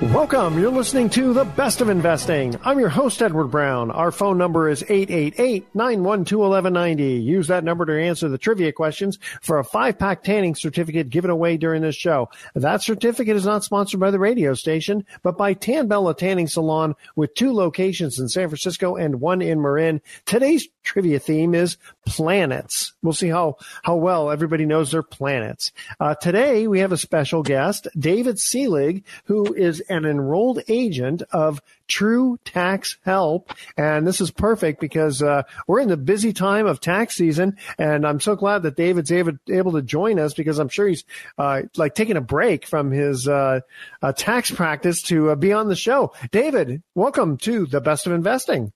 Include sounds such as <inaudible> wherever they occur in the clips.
Welcome. You're listening to The Best of Investing. I'm your host, Edward Brown. Our phone number is 888-912-1190. Use that number to answer the trivia questions for a five-pack tanning certificate given away during this show. That certificate is not sponsored by the radio station, but by Tan Bella Tanning Salon with two locations in San Francisco and one in Marin. Today's trivia theme is planets. We'll see how, how well everybody knows their planets. Uh, today we have a special guest, David Selig, who is an enrolled agent of True Tax Help. And this is perfect because uh, we're in the busy time of tax season. And I'm so glad that David's able, to join us because I'm sure he's uh, like taking a break from his uh, uh tax practice to uh, be on the show. David, welcome to the best of investing.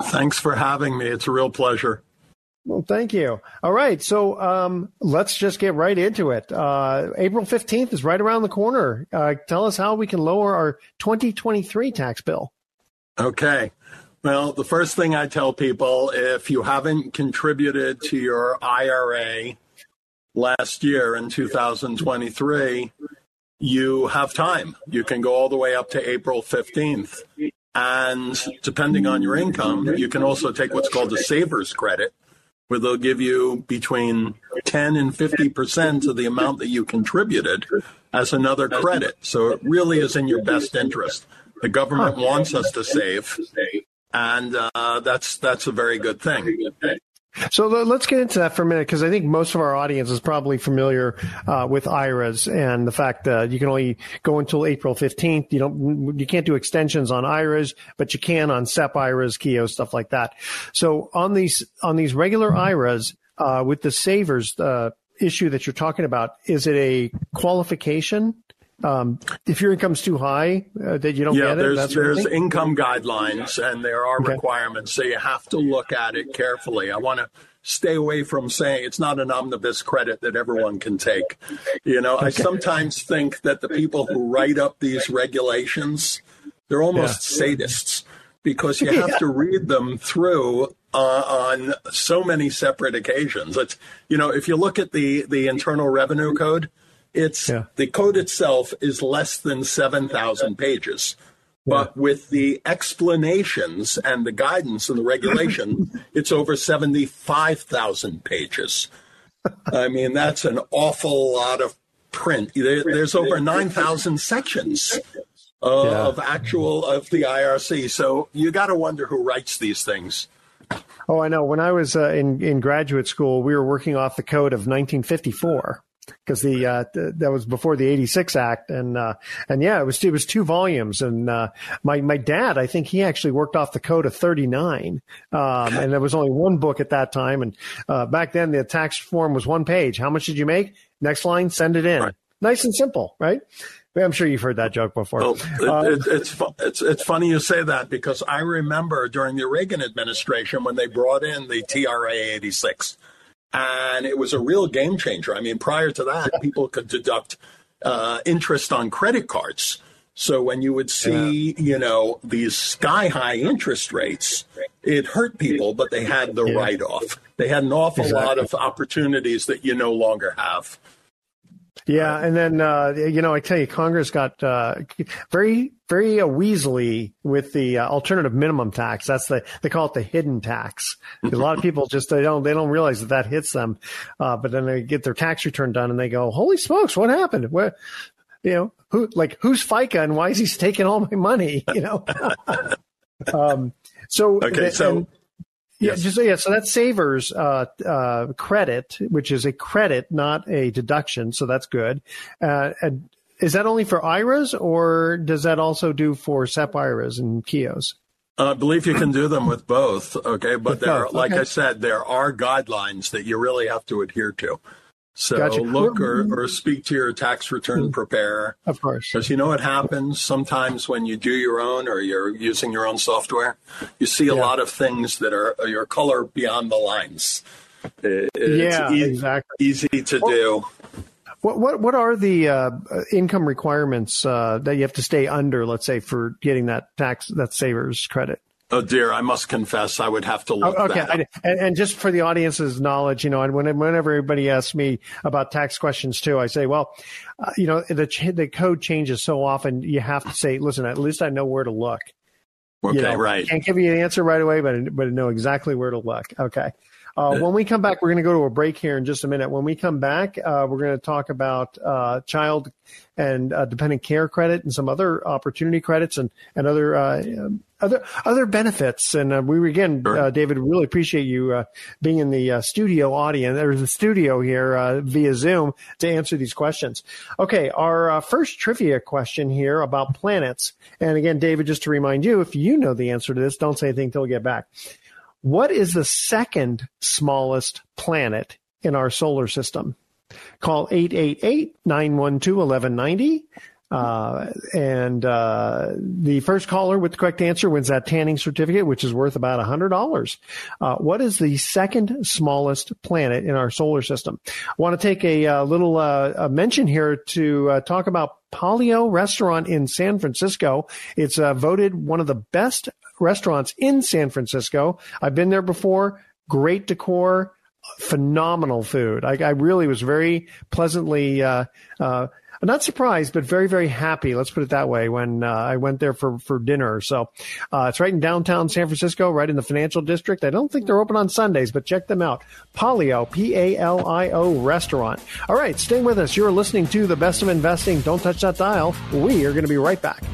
Thanks for having me. It's a real pleasure. Well, thank you. All right. So um, let's just get right into it. Uh, April 15th is right around the corner. Uh, tell us how we can lower our 2023 tax bill. Okay. Well, the first thing I tell people if you haven't contributed to your IRA last year in 2023, you have time. You can go all the way up to April 15th. And depending on your income, you can also take what's called a saver's credit, where they'll give you between 10 and 50% of the amount that you contributed as another credit. So it really is in your best interest. The government wants us to save, and uh, that's that's a very good thing. So let's get into that for a minute because I think most of our audience is probably familiar uh, with IRAs and the fact that you can only go until April 15th. You don't, you can't do extensions on IRAs, but you can on SEP IRAs, Keogh, stuff like that. So on these, on these regular IRAs, uh, with the savers, uh, issue that you're talking about, is it a qualification um, if your income's too high uh, that you don't yeah, get it. There's, there's income guidelines and there are okay. requirements, so you have to look at it carefully. I want to stay away from saying it's not an omnibus credit that everyone can take. You know, okay. I sometimes think that the people who write up these regulations, they're almost yeah. sadists because you <laughs> have yeah. to read them through uh, on so many separate occasions. It's, you know, if you look at the the Internal Revenue Code it's yeah. the code itself is less than 7,000 pages. But yeah. with the explanations and the guidance and the regulation, <laughs> it's over 75,000 pages. I mean, that's an awful lot of print. There, there's over 9,000 sections of, yeah. of actual of the IRC. So you got to wonder who writes these things. Oh, I know. When I was uh, in in graduate school, we were working off the code of 1954 because the, uh, that was before the 86 act and uh, and yeah it was it was two volumes and uh, my my dad I think he actually worked off the code of 39 um, and there was only one book at that time and uh, back then the tax form was one page. How much did you make? Next line send it in. Right. nice and simple right? I'm sure you've heard that joke before. Well, it, it, it's it's it's funny you say that because I remember during the Reagan administration when they brought in the TRA 86 and it was a real game changer. I mean, prior to that, people could deduct uh, interest on credit cards. So when you would see, yeah. you know, these sky high interest rates, it hurt people, but they had the yeah. write off. They had an awful exactly. lot of opportunities that you no longer have. Yeah, and then uh, you know, I tell you, Congress got uh, very, very uh, weaselly with the uh, alternative minimum tax. That's the they call it the hidden tax. a lot of people just they don't they don't realize that that hits them, uh, but then they get their tax return done and they go, "Holy smokes, what happened? What, you know, who like who's FICA and why is he taking all my money? <laughs> You know." <laughs> um, so okay, so. And, yeah, yes. just yeah. So that savers uh, uh, credit, which is a credit, not a deduction. So that's good. Uh, and is that only for IRAs, or does that also do for SEP IRAs and Keoghs? I believe you can do them with both. Okay, but with there, both. like I said, there are guidelines that you really have to adhere to. So gotcha. look or, or speak to your tax return mm-hmm. preparer. Of course. Because you know what happens sometimes when you do your own or you're using your own software, you see a yeah. lot of things that are your color beyond the lines. It's yeah, e- exactly. Easy to well, do. What what what are the uh, income requirements uh, that you have to stay under? Let's say for getting that tax that savers credit. Oh dear, I must confess, I would have to look. Oh, okay, I, and, and, just for the audience's knowledge, you know, and whenever everybody asks me about tax questions too, I say, well, uh, you know, the the code changes so often, you have to say, listen, at least I know where to look. Okay, you know, right. I can't give you an answer right away, but but know exactly where to look. Okay. Uh, when we come back, we're going to go to a break here in just a minute. When we come back, uh, we're going to talk about uh, child and uh, dependent care credit and some other opportunity credits and and other uh, other other benefits. And uh, we again, sure. David, really appreciate you being in the studio audience. There's a studio here via Zoom to answer these questions. Okay, our first trivia question here about planets. And again, David, just to remind you, if you know the answer to this, don't say anything until we get back. What is the second smallest planet in our solar system? Call 888-912-1190. Uh, and uh, the first caller with the correct answer wins that tanning certificate, which is worth about $100. Uh, what is the second smallest planet in our solar system? I want to take a, a uh, little uh, a mention here to talk about Palio Restaurant in San Francisco. It's voted one of the best restaurants in San Francisco. I've been there before. Great decor, phenomenal food. I, I really was very pleasantly, uh, uh, not surprised, but very, very happy. Let's put it that way. When uh, I went there for for dinner, so uh, it's right in downtown San Francisco, right in the financial district. I don't think they're open on Sundays, but check them out. Palio, P A L I O restaurant. All right, stay with us. You're listening to the best of investing. Don't touch that dial. We are going to be right back.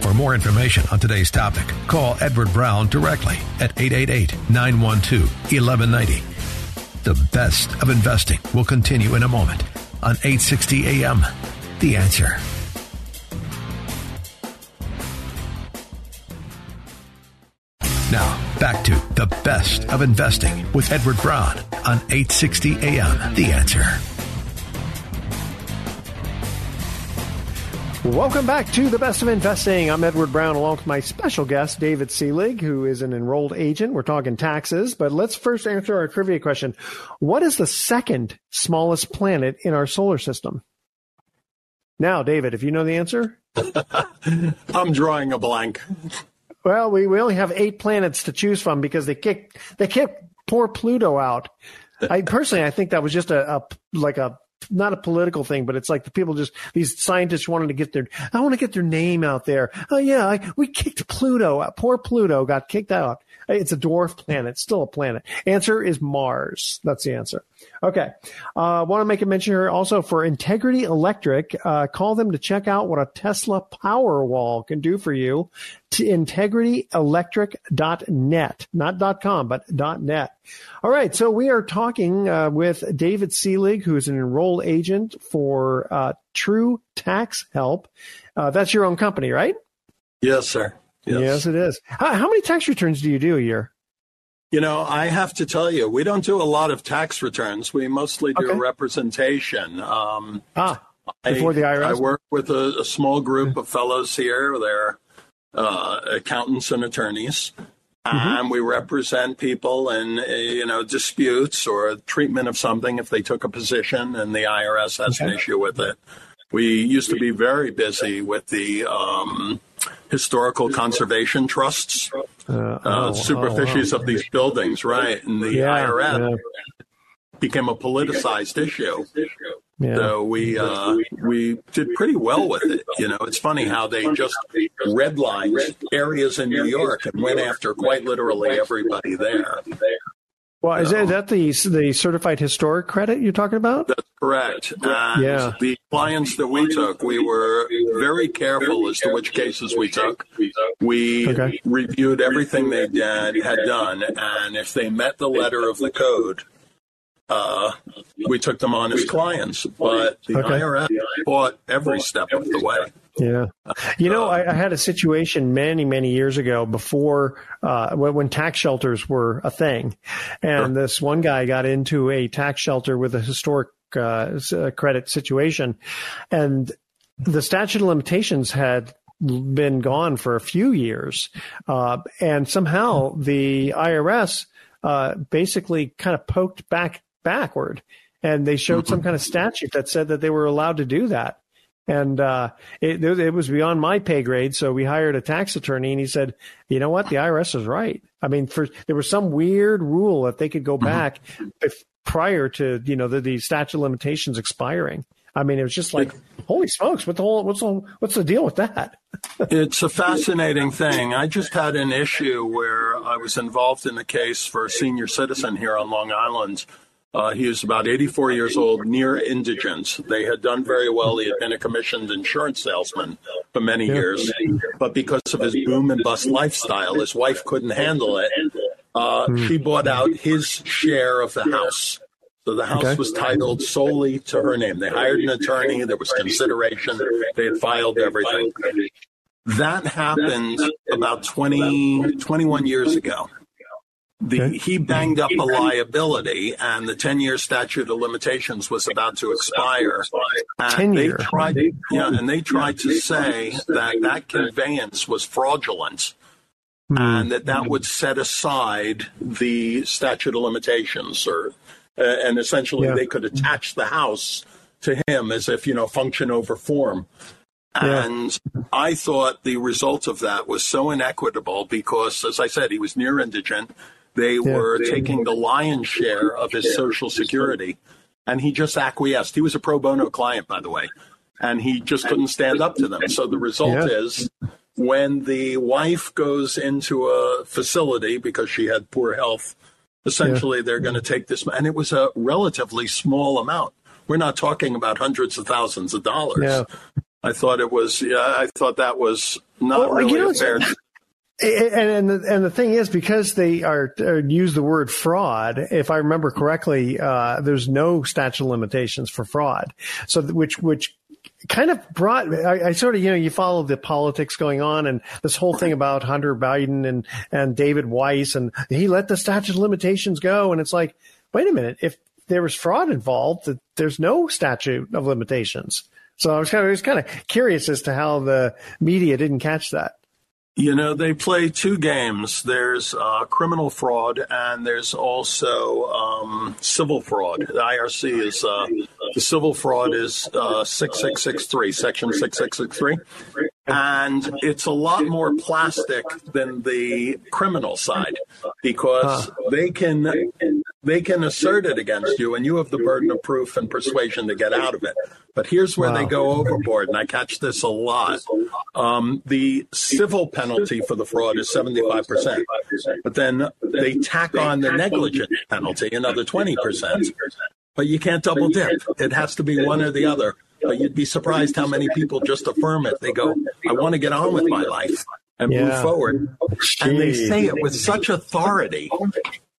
For more information on today's topic, call Edward Brown directly at 888 912 1190. The best of investing will continue in a moment on 860 AM. The answer. Now, back to the best of investing with Edward Brown on 860 AM. The answer. Welcome back to the best of investing. I'm Edward Brown along with my special guest, David Selig, who is an enrolled agent. We're talking taxes, but let's first answer our trivia question. What is the second smallest planet in our solar system? Now, David, if you know the answer. <laughs> I'm drawing a blank. Well, we, we only have eight planets to choose from because they kicked, they kicked poor Pluto out. I personally, I think that was just a, a like a not a political thing, but it's like the people just these scientists wanted to get their I want to get their name out there. Oh yeah, I, we kicked Pluto out. Poor Pluto got kicked out. It's a dwarf planet, still a planet. Answer is Mars. That's the answer. Okay. I uh, want to make a mention here also for Integrity Electric. Uh, call them to check out what a Tesla Powerwall can do for you. To integrityelectric.net, not .com, but .net. All right. So we are talking uh, with David Selig, who is an enrolled agent for uh, True Tax Help. Uh, that's your own company, right? Yes, sir. Yes, yes it is. How, how many tax returns do you do a year? You know, I have to tell you, we don't do a lot of tax returns. We mostly do okay. representation. Um, ah, before I, the IRS. I work with a, a small group of fellows here. They're uh, accountants and attorneys, mm-hmm. and we represent people in you know disputes or treatment of something if they took a position and the IRS has okay. an issue with it. We used to be very busy with the um, historical conservation trusts, uh, uh, oh, superficies oh, wow. of these buildings, right? And the yeah, IRS. Yeah. became a politicized issue. Yeah. So we uh, we did pretty well with it. You know, it's funny how they just redlined areas in New York and went after quite literally everybody there. Well, is that, is that the the certified historic credit you're talking about? That's correct. And Yeah. the clients that we took, we were very careful as to which cases we took. We Okay. reviewed everything they did, had done, and if they met the letter of the code, uh, we took them on as clients. But the Okay. IRS fought every step of the way. Yeah. You know, I, I had a situation many, many years ago before uh, when, when tax shelters were a thing. And this one guy got into a tax shelter with a historic uh, uh, credit situation. And the statute of limitations had been gone for a few years. Uh, and somehow the IRS uh, basically kind of poked back backward. And they showed some kind of statute that said that they were allowed to do that and uh, it, it was beyond my pay grade. So we hired a tax attorney, and he said, "You know what? The IRS is right. I mean, for there was some weird rule that they could go back if, prior to you know the, the statute of limitations expiring. I mean, it was just like, holy smokes! What the whole what's the, what's the deal with that? <laughs> It's a fascinating thing. I just had an issue where I was involved in a case for a senior citizen here on Long Island. Uh, he was about 84 years old, near indigent. They had done very well. He had been a commissioned insurance salesman for many years. But because of his boom and bust lifestyle, his wife couldn't handle it. Uh, She bought out his share of the house. So the house Okay. was titled solely to her name. They hired an attorney. There was consideration. They had filed everything. That happened about 20, 21 years ago. The, Okay. He banged up a liability, and the 10 year statute of limitations was about to expire. And 10 they year. tried, yeah, and they tried to say that that conveyance was fraudulent and that that would set aside the statute of limitations or uh, and essentially Yeah. they could attach the house to him as if you know function over form Yeah. and i thought the result of that was so inequitable because as i said he was near indigent they were taking the lion's share of his social security and he just acquiesced he was a pro bono client by the way and he just couldn't stand up to them so the result Yeah. is when the wife goes into a facility because she had poor health, essentially they're going to take this, and it was a relatively small amount. We're not talking about hundreds of thousands of dollars. Yeah. I thought it was, yeah, I thought that was not Well, really you know, fair. And and the, and the thing is, because they are, are use the word fraud, if I remember correctly, uh, there's no statute of limitations for fraud. So which which kind of brought I, I sort of you know you follow the politics going on and this whole thing about Hunter Biden and and David Weiss and he let the statute of limitations go and it's like wait a minute if there was fraud involved there's no statute of limitations. So I was kind of I was kind of curious as to how the media didn't catch that. You know, they play two games. There's uh, criminal fraud and there's also um, civil fraud. The IRC is uh, the civil fraud is uh, 6663, section 6663. And it's a lot more plastic than the criminal side because they can they can assert it against you and you have the burden of proof and persuasion to get out of it. But here's where they go overboard, and I catch this a lot. Um, the civil penalty for the fraud is 75%, but then they tack on the negligent penalty, another 20%. But you can't double dip. It has to be one or the other. But you'd be surprised how many people just affirm it. They go, I want to get on with my life and move Yeah. forward. And they say it with such authority.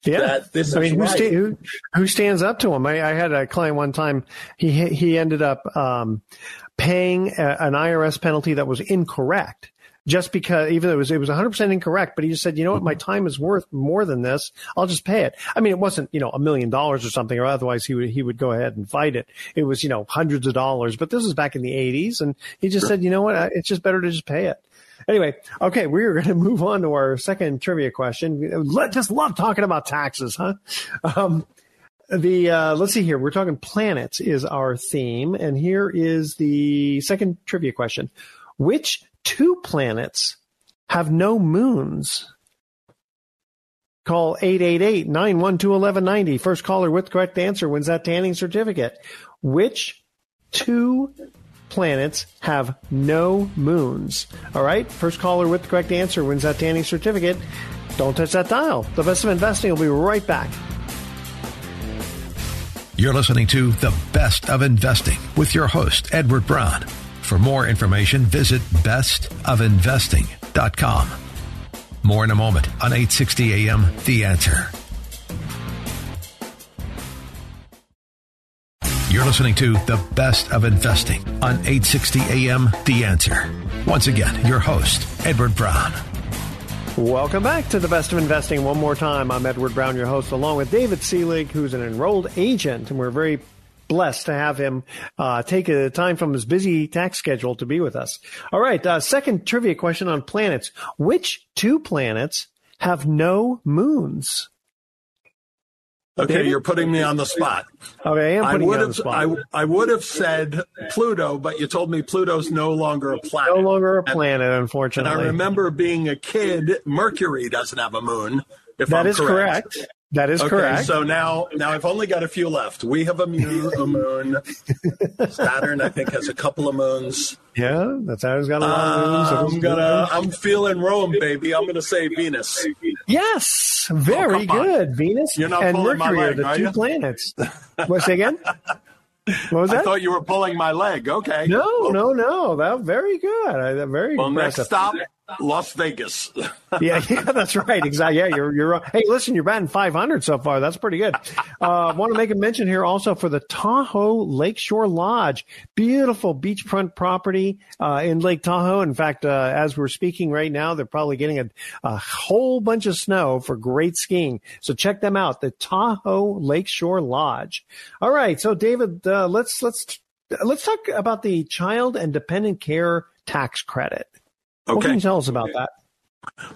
Yeah, I mean, who, right. sta- who who stands up to him? I, I had a client one time. He he ended up um, paying a, an IRS penalty that was incorrect, just because even though it was it was 100 percent incorrect. But he just said, you know what, my time is worth more than this. I'll just pay it. I mean, it wasn't you know a million dollars or something, or otherwise he would he would go ahead and fight it. It was you know hundreds of dollars. But this was back in the 80s, and he just said, you know what, it's just better to just pay it. Anyway, okay, we're <laughs> going to move on to our second trivia question. Let, just love talking about taxes, huh? Um, the uh, let's see here. We're talking planets is our theme, and here is the second trivia question: Which two planets have no moons? Call 888-912-1190. First caller with correct answer wins that tanning certificate. Which two planets have no moons? All right. First caller with the correct answer wins that tanning certificate. Don't touch that dial. The best of investing will be right back. You're listening to The Best of Investing with your host, Edward Brown. For more information, visit bestofinvesting.com. More in a moment on 860 AM The Answer. You're listening to The Best of Investing on 860 AM The Answer. Once again, your host, Edward Brown. Welcome back to the best of investing. One more time, I'm Edward Brown, your host, along with David Selig, who's an enrolled agent, and we're very blessed to have him uh, take a time from his busy tax schedule to be with us. All right, uh, second trivia question on planets: Which two planets have no moons? Okay, David? you're putting me on the spot. Okay, I am putting I would you on the spot. I, I, would have said Pluto, but you told me Pluto's no longer a planet. No longer a planet, and, unfortunately. And I remember being a kid, Mercury doesn't have a moon. If that is correct. correct. That is okay, correct. So now, now I've only got a few left. We have a moon. A moon. <laughs> Saturn, I think, has a couple of moons. Yeah, that's how it's got a lot of moons. Um, I'm gonna. I'm feeling Rome, baby. I'm gonna say Venus. Yes, very oh, good. On. Venus You're not and Mercury my leg, are the two you? planets. What's again? <laughs> What was that? I thought you were pulling my leg. Okay. No, no, no. That very good. I, very well, impressive. next stop, Las Vegas. <laughs> yeah, yeah, that's right. Exactly. Yeah, you're you're. Hey, listen, you're batting 500 so far. That's pretty good. Uh, <laughs> want to make a mention here also for the Tahoe Lakeshore Lodge, beautiful beachfront property uh, in Lake Tahoe. In fact, uh, as we're speaking right now, they're probably getting a, a whole bunch of snow for great skiing. So check them out, the Tahoe Lakeshore Lodge. All right, so David, uh, let's let's let's talk about the child and dependent care tax credit. Okay. What can you tell us about that?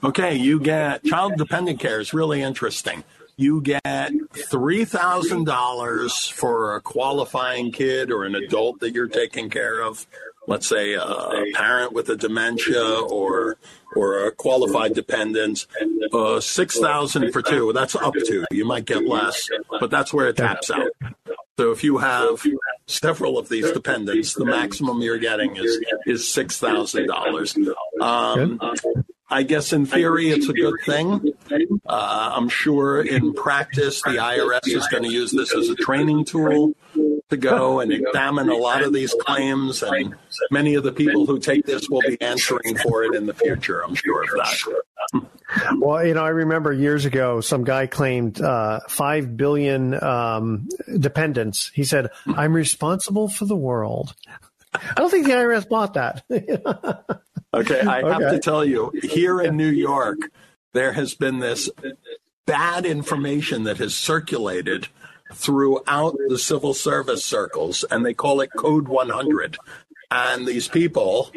Okay, you get child dependent care is really interesting. You get $3,000 for a qualifying kid or an adult that you're taking care of. Let's say a parent with a dementia or or a qualified dependent. Uh, Six thousand for two. That's up to. You might get less, but that's where it taps out. So if you have several of these dependents, the maximum you're getting is is six thousand dollars. Um, I guess in theory it's a good thing. Uh, I'm sure in practice the IRS is going to use this as a training tool to go and examine a lot of these claims, and many of the people who take this will be answering for it in the future. I'm sure of that. Well, you know, I remember years ago, some guy claimed uh, five billion um, dependents. He said, "I'm responsible for the world." I don't think the IRS bought that. <laughs> okay, I okay. have to tell you, here in New York, there has been this bad information that has circulated throughout the civil service circles, and they call it Code 100. And these people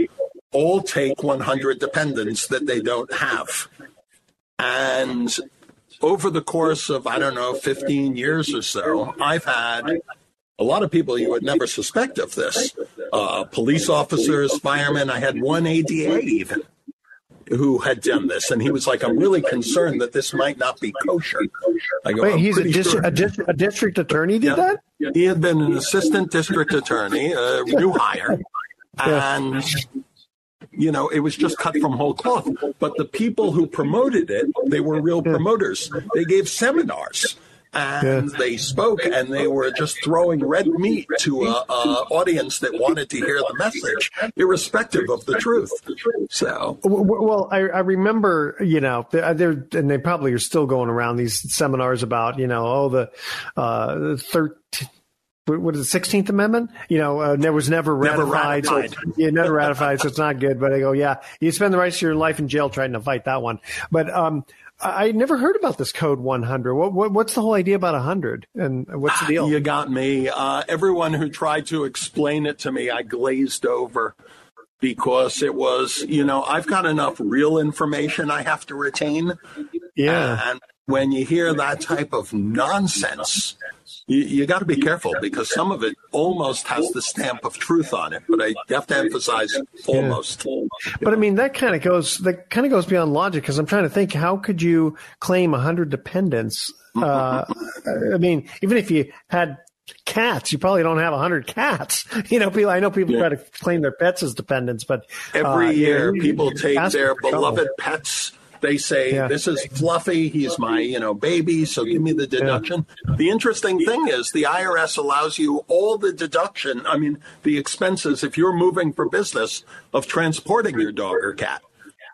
all take 100 dependents that they don't have. And over the course of, I don't know, 15 years or so, I've had a lot of people you would never suspect of this uh, police officers, firemen. I had one ADA even who had done this, and he was like, "I'm really concerned that this might not be kosher." I go, Wait, he's a, dis- sure. a, dis- a, district attorney did yeah. that? He had been an assistant district attorney, a new hire, yeah. and you know, it was just cut from whole cloth. But the people who promoted it, they were real promoters. They gave seminars and yeah. they spoke and they were just throwing red meat to a, a, audience that wanted to hear the message irrespective of the truth so well i, I remember you know there and they probably are still going around these seminars about you know oh the uh 13 what is the 16th Amendment? You know, uh, there was never ratified. Never ratified. So yeah, never ratified, so it's not good. But I go, yeah, you spend the rest of your life in jail trying to fight that one. But um, I never heard about this code 100. What, what, what's the whole idea about 100 and what's the deal? You got me. Uh, everyone who tried to explain it to me, I glazed over because it was, you know, I've got enough real information I have to retain. Yeah. And when you hear that type of nonsense, you, you got to be careful because some of it almost has the stamp of truth on it. But I have to emphasize almost. Yeah. But I mean, that kind of goes that kind of goes beyond logic because I'm trying to think how could you claim 100 dependents? Uh, I mean, even if you had cats. You probably don't have a hundred cats. <laughs> You know, people. I know people yeah. try to claim their pets as dependents, but every uh, year you know, people take their beloved pets they say, yeah. this is Fluffy. He's my, you know, baby. So give me the deduction. Yeah. The interesting thing is the IRS allows you all the deduction. I mean, the expenses if you're moving for business of transporting your dog or cat.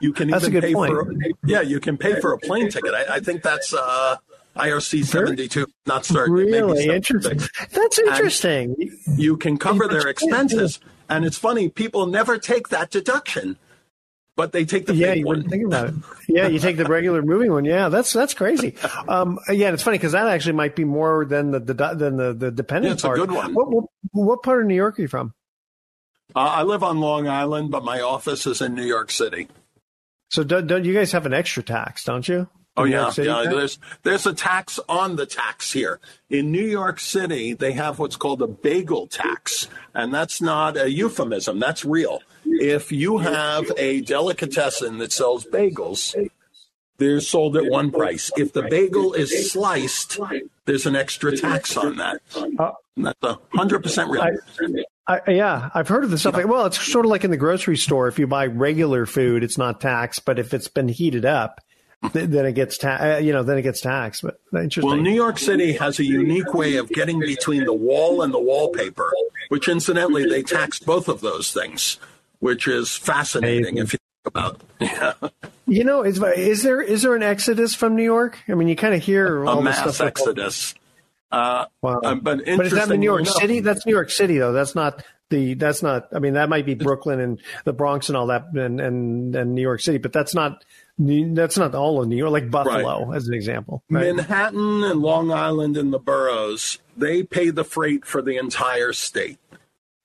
You can that's even pay point. for, yeah, you can pay for a plane ticket. I, I think that's, uh, IRC 72, not certain. Really interesting. That's interesting. And you can cover their expenses. And it's funny, people never take that deduction but they take the yeah. You one. wouldn't think about it. Yeah, you take the regular moving one. Yeah, that's that's crazy. Um, yeah, it's funny because that actually might be more than the, the than the the dependent yeah, it's part. a good one. What, what, what part of New York are you from? Uh, I live on Long Island, but my office is in New York City. So don't, don't you guys have an extra tax, don't you? Oh yeah, yeah. There's there's a tax on the tax here in New York City. They have what's called a bagel tax, and that's not a euphemism. That's real. If you have a delicatessen that sells bagels, they're sold at one price. If the bagel is sliced, there's an extra tax on that. Uh, that's a hundred percent real. I, I, yeah, I've heard of this stuff. Like, well, it's sort of like in the grocery store. If you buy regular food, it's not taxed, but if it's been heated up, then it gets ta- uh, you know then it gets taxed. But interesting. Well, New York City has a unique way of getting between the wall and the wallpaper, which incidentally they tax both of those things which is fascinating if you think about. <laughs> Yeah. You know, is is there is there an exodus from New York? I mean, you kind of hear all a mass stuff exodus. Uh, wow. Uh, but, but is that New York enough, City? That's New York City, though. That's not the. That's not. I mean, that might be Brooklyn and the Bronx and all that, and and, and New York City. But that's not. That's not all of New York. Like Buffalo, right. as an example. Right? Manhattan and Long Island and the boroughs, they pay the freight for the entire state.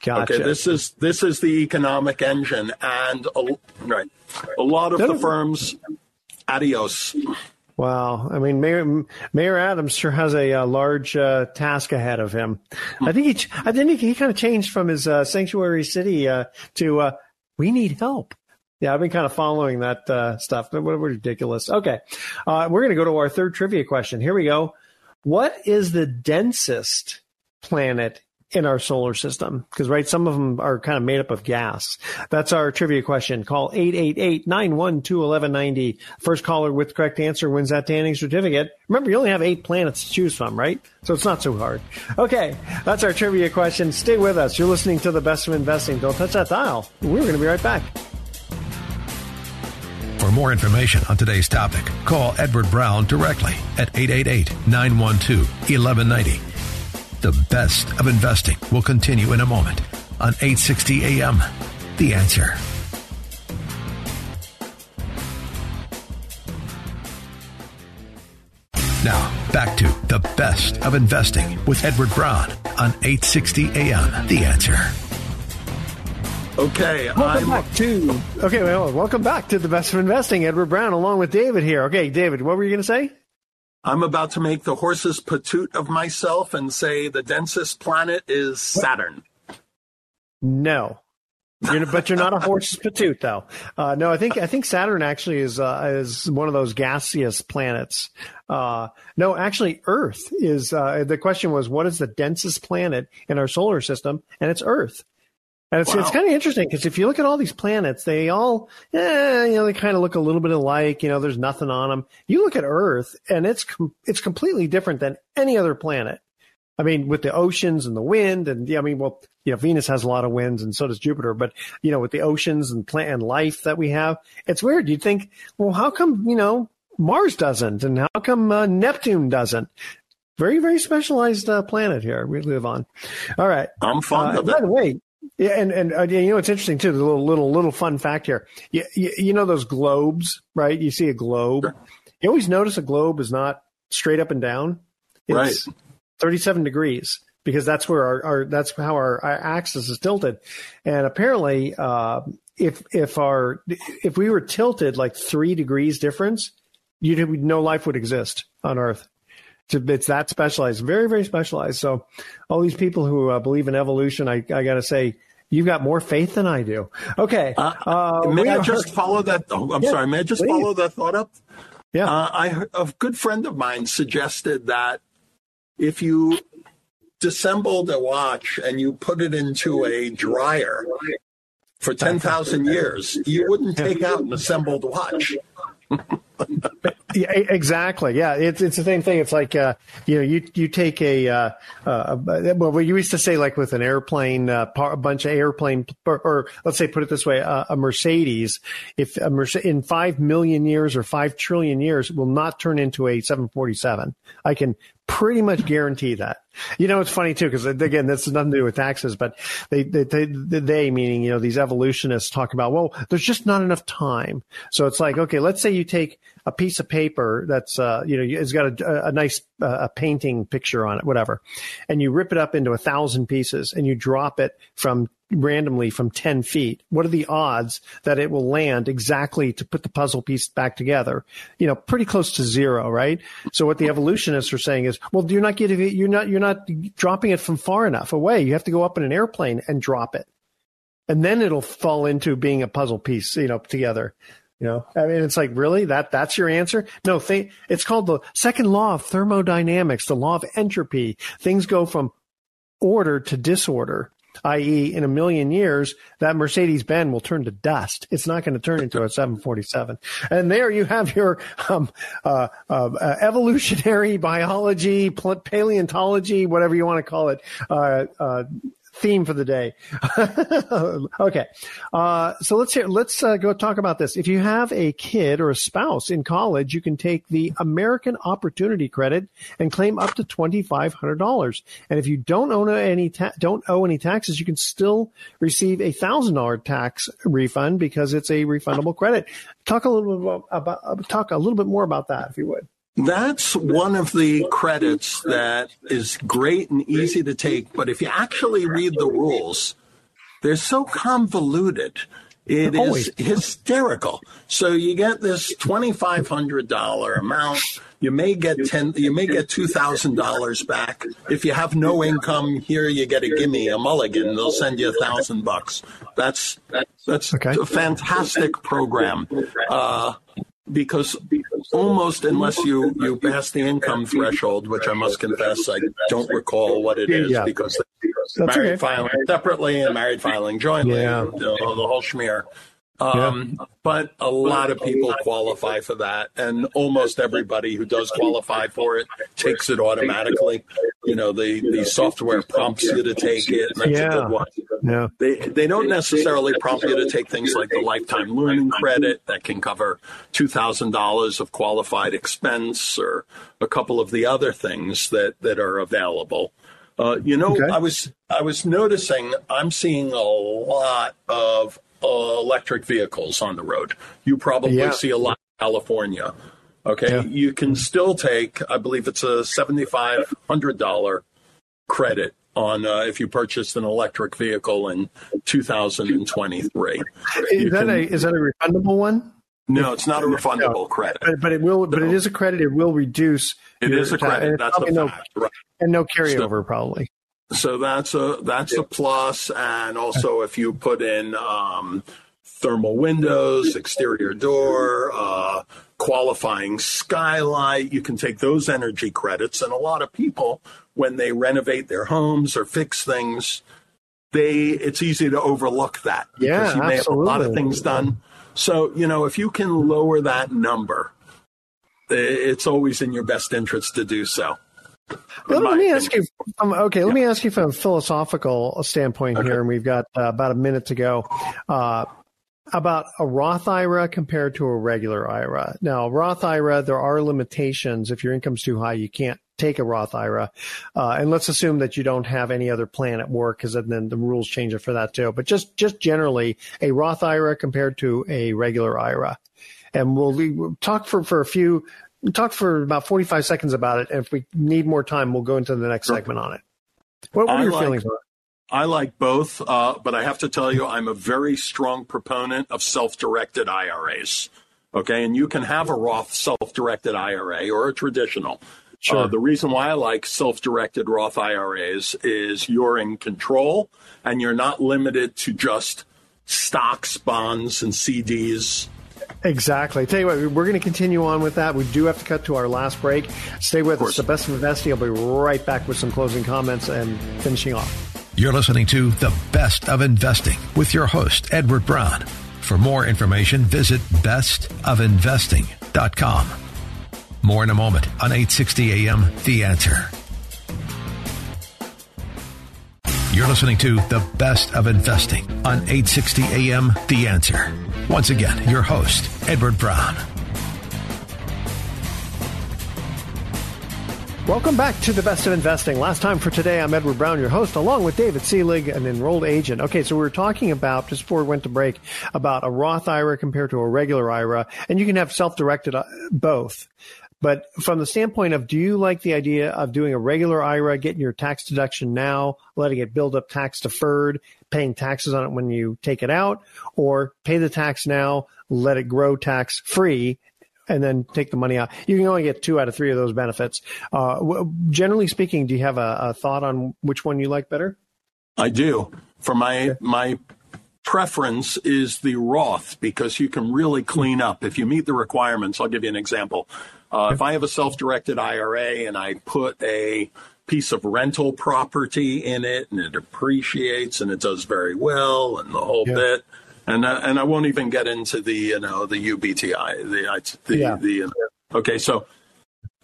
Gotcha. Okay, this is this is the economic engine, and a, right, a lot of the firms. Adios. Wow, I mean, Mayor Mayor Adams sure has a, a large uh, task ahead of him. I think he, I think he, he kind of changed from his uh, sanctuary city uh, to uh, we need help. Yeah, I've been kind of following that uh, stuff. But what ridiculous. Okay, uh, we're going to go to our third trivia question. Here we go. What is the densest planet in our solar system because right some of them are kind of made up of gas. That's our trivia question. Call 888-912-1190 first caller with correct answer wins that tanning certificate. Remember you only have eight planets to choose from right? So it's not so hard. Okay that's our trivia question. Stay with us. You're listening to the best of investing. Don't touch that dial. We're going to be right back. For more information on today's topic, call Edward Brown directly at 888 912 1190 the best of investing will continue in a moment on 860 AM. The answer. Now, back to the best of investing with Edward Brown on 860 AM. The answer. Okay, welcome I'm... back to okay. Well, welcome back to the best of investing. Edward Brown, along with David here. Okay, David, what were you going to say? I'm about to make the horse's patoot of myself and say the densest planet is Saturn. No. You're, but you're not a horse's <laughs> patoot, though. Uh, no, I think I think Saturn actually is uh, is one of those gaseous planets. Uh, no, actually, Earth is. Uh, the question was, what is the densest planet in our solar system? And it's Earth. And it's, wow. it's kind of interesting because if you look at all these planets, they all, eh, you know, they kind of look a little bit alike. You know, there's nothing on them. You look at Earth, and it's com- it's completely different than any other planet. I mean, with the oceans and the wind, and yeah, I mean, well, you know, Venus has a lot of winds, and so does Jupiter. But you know, with the oceans and plant and life that we have, it's weird. You'd think, well, how come you know Mars doesn't, and how come uh, Neptune doesn't? Very, very specialized uh, planet here we live on. All right, I'm fond uh, of it. By the way, yeah, and and uh, you know it's interesting too. The little little little fun fact here. You, you, you know those globes, right? You see a globe. Sure. You always notice a globe is not straight up and down. It's right. Thirty-seven degrees because that's where our, our that's how our, our, axis is tilted. And apparently, uh, if if our if we were tilted like three degrees difference, you'd no life would exist. on Earth. It's that specialized, very, very specialized. So, all these people who uh, believe in evolution, I, I got to say, you've got more faith than I do. Okay. Uh, uh, may I are, just follow that? Oh, I'm yeah, sorry. May I just please. follow that thought up? Yeah. Uh, I a good friend of mine suggested that if you dissembled a watch and you put it into a dryer for 10,000 years, you wouldn't take out an assembled watch. Yeah, exactly. Yeah, it's it's the same thing. It's like uh, you know, you you take a, uh, uh, well, you used to say like with an airplane, uh, a bunch of airplane, or, or, let's say put it this way, a Mercedes, if a Mercedes in five million years or five trillion years will not turn into a 747. I can pretty much guarantee that. You know, it's funny too because again, this has nothing to do with taxes, but they, they, they, they, meaning you know these evolutionists talk about well, there's just not enough time. So it's like okay, let's say you take a piece of paper that's uh, you know it's got a, a nice uh, a painting picture on it, whatever, and you rip it up into a thousand pieces and you drop it from randomly from 10 feet, what are the odds that it will land exactly to put the puzzle piece back together? You know, pretty close to zero, right? So what the evolutionists are saying is, well, you're not getting you're not, you're not dropping it from far enough away. You have to go up in an airplane and drop it. And then it'll fall into being a puzzle piece, you know, together. You know, I mean, it's like really that that's your answer? No, th- it's called the second law of thermodynamics, the law of entropy. Things go from order to disorder i.e., in a million years, that Mercedes Benz will turn to dust. It's not going to turn into a 747. And there you have your um, uh, uh, evolutionary biology, paleontology, whatever you want to call it, uh, uh theme for the day. <laughs> okay, uh, so let's hear. Let's uh, go talk about this. If you have a kid or a spouse in college, you can take the American Opportunity Credit and claim up to twenty five hundred dollars. And if you don't own any ta- don't owe any taxes, you can still receive a thousand dollar tax refund because it's a refundable credit. Talk a little bit about, about talk a little bit more about that, if you would. That's one of the credits that is great and easy to take, but if you actually read the rules, they're so convoluted. It is hysterical. So you get this twenty five hundred dollar amount. You may get ten. You may get two thousand dollars back. If you have no income, here you get a gimme, a mulligan. They'll send you a thousand bucks. That's that's okay. a fantastic program. Uh, because almost unless you you pass the income threshold, which I must confess I don't recall what it is yeah. because married okay. filing separately and married filing jointly, yeah. the, the whole schmear. Um, yeah. But a lot of people qualify for that, and almost everybody who does qualify for it takes it automatically. You know, the, the software prompts you to take it, and that's yeah. a good one. Yeah. They, they don't necessarily prompt you to take things like the lifetime learning credit that can cover $2,000 of qualified expense or a couple of the other things that, that are available. Uh, you know, okay. I was I was noticing I'm seeing a lot of uh, electric vehicles on the road. You probably yeah. see a lot in California. Okay, yeah. you can still take, I believe it's a seventy-five hundred dollar credit on uh, if you purchased an electric vehicle in 2023. Is that can, a is that a refundable one? No, it's not a refundable no, credit. But, but, it will. But it is a credit. It will reduce. It is a credit. That's a fact. No, right. And no carryover, so, probably. So that's a that's a plus, and also if you put in um, thermal windows, exterior door, uh, qualifying skylight, you can take those energy credits. And a lot of people, when they renovate their homes or fix things, they it's easy to overlook that because yeah, you may absolutely. have a lot of things done. So you know if you can lower that number, it's always in your best interest to do so. Let, let me ask you. Um, okay, let me ask you from a philosophical standpoint okay. here, and we've got uh, about a minute to go. Uh, about a Roth IRA compared to a regular IRA. Now, Roth IRA, there are limitations. If your income's too high, you can't take a Roth IRA. Uh, and let's assume that you don't have any other plan at work, because then the rules change it for that too. But just just generally, a Roth IRA compared to a regular IRA. And we'll, we'll talk for, for a few talk for about 45 seconds about it. And if we need more time, we'll go into the next segment on it. What, what are your like, feelings on it? I like both, uh, but I have to tell you, I'm a very strong proponent of self directed IRAs. Okay. And you can have a Roth self directed IRA or a traditional. Uh, Sure. Uh, the reason why I like self directed Roth IRAs is you're in control and you're not limited to just stocks, bonds, and CDs. Exactly. Tell you what, we're going to continue on with that. We do have to cut to our last break. Stay with us. The best of investing. I'll be right back with some closing comments and finishing off. You're listening to The Best of Investing with your host, Edward Brown. For more information, visit bestofinvesting.com. More in a moment on 860 AM The Answer. You're listening to The Best of Investing on 860 AM The Answer. Once again, your host, Edward Brown. Welcome back to the best of investing. Last time for today, I'm Edward Brown, your host, along with David Selig, an enrolled agent. Okay, so we were talking about, just before we went to break, about a Roth IRA compared to a regular IRA, and you can have self-directed uh, both. But from the standpoint of, do you like the idea of doing a regular IRA, getting your tax deduction now, letting it build up tax deferred, paying taxes on it when you take it out, or pay the tax now, let it grow tax free, and then take the money out. You can only get two out of three of those benefits. Uh, w- generally speaking, do you have a, a, thought on which one you like better? I do. For my my preference is the Roth because you can really clean up if you meet the requirements. I'll give you an example. Uh, if I have a self-directed IRA and I put a piece of rental property in it and it appreciates and it does very well and the whole yeah. bit and uh, and I won't even get into the you know the UBTI the the, yeah. the uh, okay so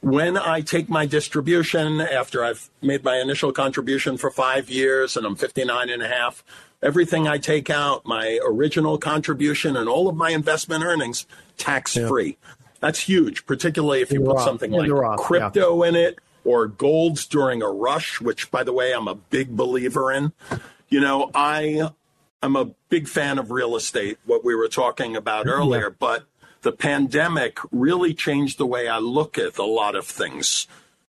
when I take my distribution after I've made my initial contribution for five years and I'm 59 and a half everything I take out my original contribution and all of my investment earnings tax free yeah. that's huge particularly if you put Roth. something in like crypto in it or golds during a rush which by the way I'm a big believer in you know I I'm a big fan of real estate, what we were talking about earlier, yeah. but the pandemic really changed the way I look at a lot of things.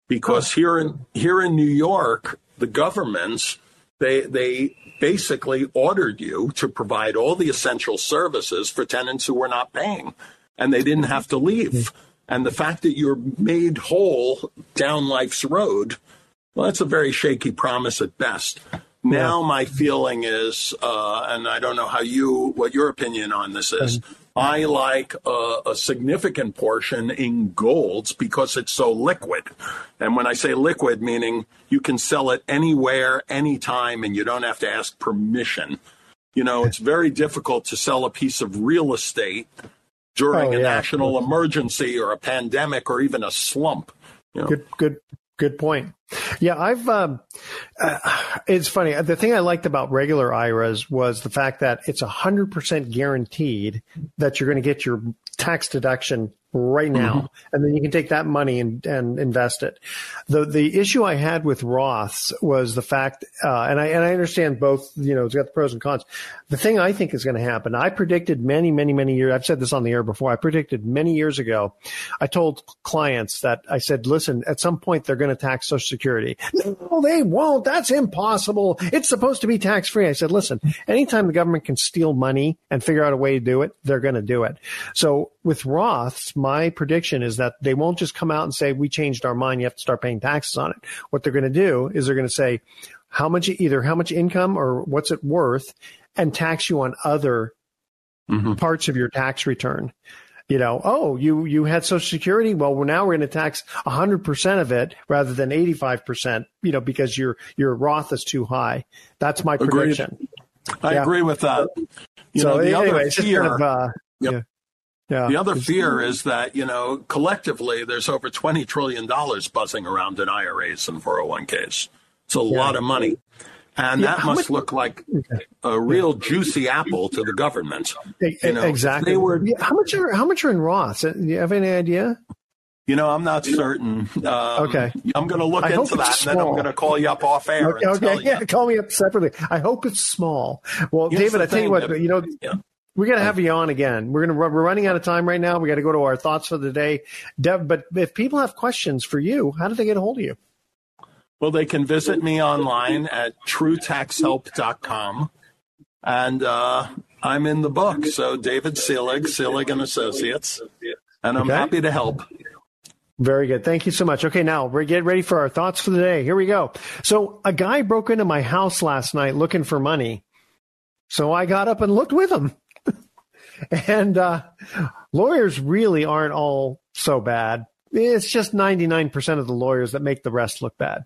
Because here in here in New York, the governments they they basically ordered you to provide all the essential services for tenants who were not paying, and they didn't have to leave. And the fact that you're made whole down life's road, well, that's a very shaky promise at best. Now my feeling is, uh, and I don't know how you, what your opinion on this is. I like a, a, significant portion in golds because it's so liquid. And when I say liquid, meaning you can sell it anywhere, anytime, and you don't have to ask permission. You know, it's very difficult to sell a piece of real estate during Oh, a yeah. national emergency or a pandemic or even a slump. You know? Good, good, good point. Yeah, I've. Um, uh, it's funny. The thing I liked about regular IRAs was the fact that it's hundred percent guaranteed that you're going to get your tax deduction right now, Mm-hmm. and then you can take that money and, and invest it. The the issue I had with Roths was the fact, uh, and I and I understand both. You know, it's got the pros and cons. The thing I think is going to happen, I predicted many, many, many years. I've said this on the air before. I predicted many years ago. I told clients that I said, listen, at some point they're going to tax Social Security. No, they won't. That's impossible. It's supposed to be tax free. I said, listen, anytime the government can steal money and figure out a way to do it, they're going to do it. So with Roths, my prediction is that they won't just come out and say, we changed our mind. You have to start paying taxes on it. What they're going to do is they're going to say, how much, either how much income or what's it worth and tax you on other mm-hmm. parts of your tax return. You know, oh, you, you had social security. Well, we're now we're going to tax hundred percent of it rather than 85%, you know, because your, your Roth is too high. That's my Agreed. prediction. I Yeah. agree with that. You so know, the anyway, other fear, kind of, uh, Yep. yeah. Yeah. the other fear is that you know collectively there's over twenty trillion dollars buzzing around in IRAs and 401ks. It's a lot of money, and Yeah, that must much- look like a real juicy apple to the government. You know, exactly. They were, how much are how much are in Roths? Uh, Do you have any idea? you know, I'm not certain. Um, Okay. I'm going to look I into that, and then I'm going to call you up off air Okay, okay, yeah, call me up separately. I hope it's small. Well, Here's David, I tell you what, that- you know, Yeah. we're gonna have you on again. We're gonna we're running out of time right now. We got to go to our thoughts for the day. Deb, but if people have questions for you, how do they get a hold of you? Well, they can visit me online at truetaxhelp.com. And uh, I'm in the book. So David Selig, Selig and Associates, and I'm okay. happy to help. Very good. Thank you so much. Okay, now we're getting ready for our thoughts for the day. Here we go. So a guy broke into my house last night looking for money. So I got up and looked with him. <laughs> and uh, lawyers really aren't all so bad. It's just 99% of the lawyers that make the rest look bad.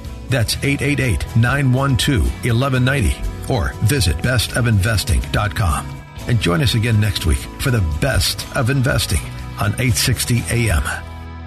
That's 888 912 1190 or visit bestofinvesting.com. And join us again next week for the best of investing on 860 AM.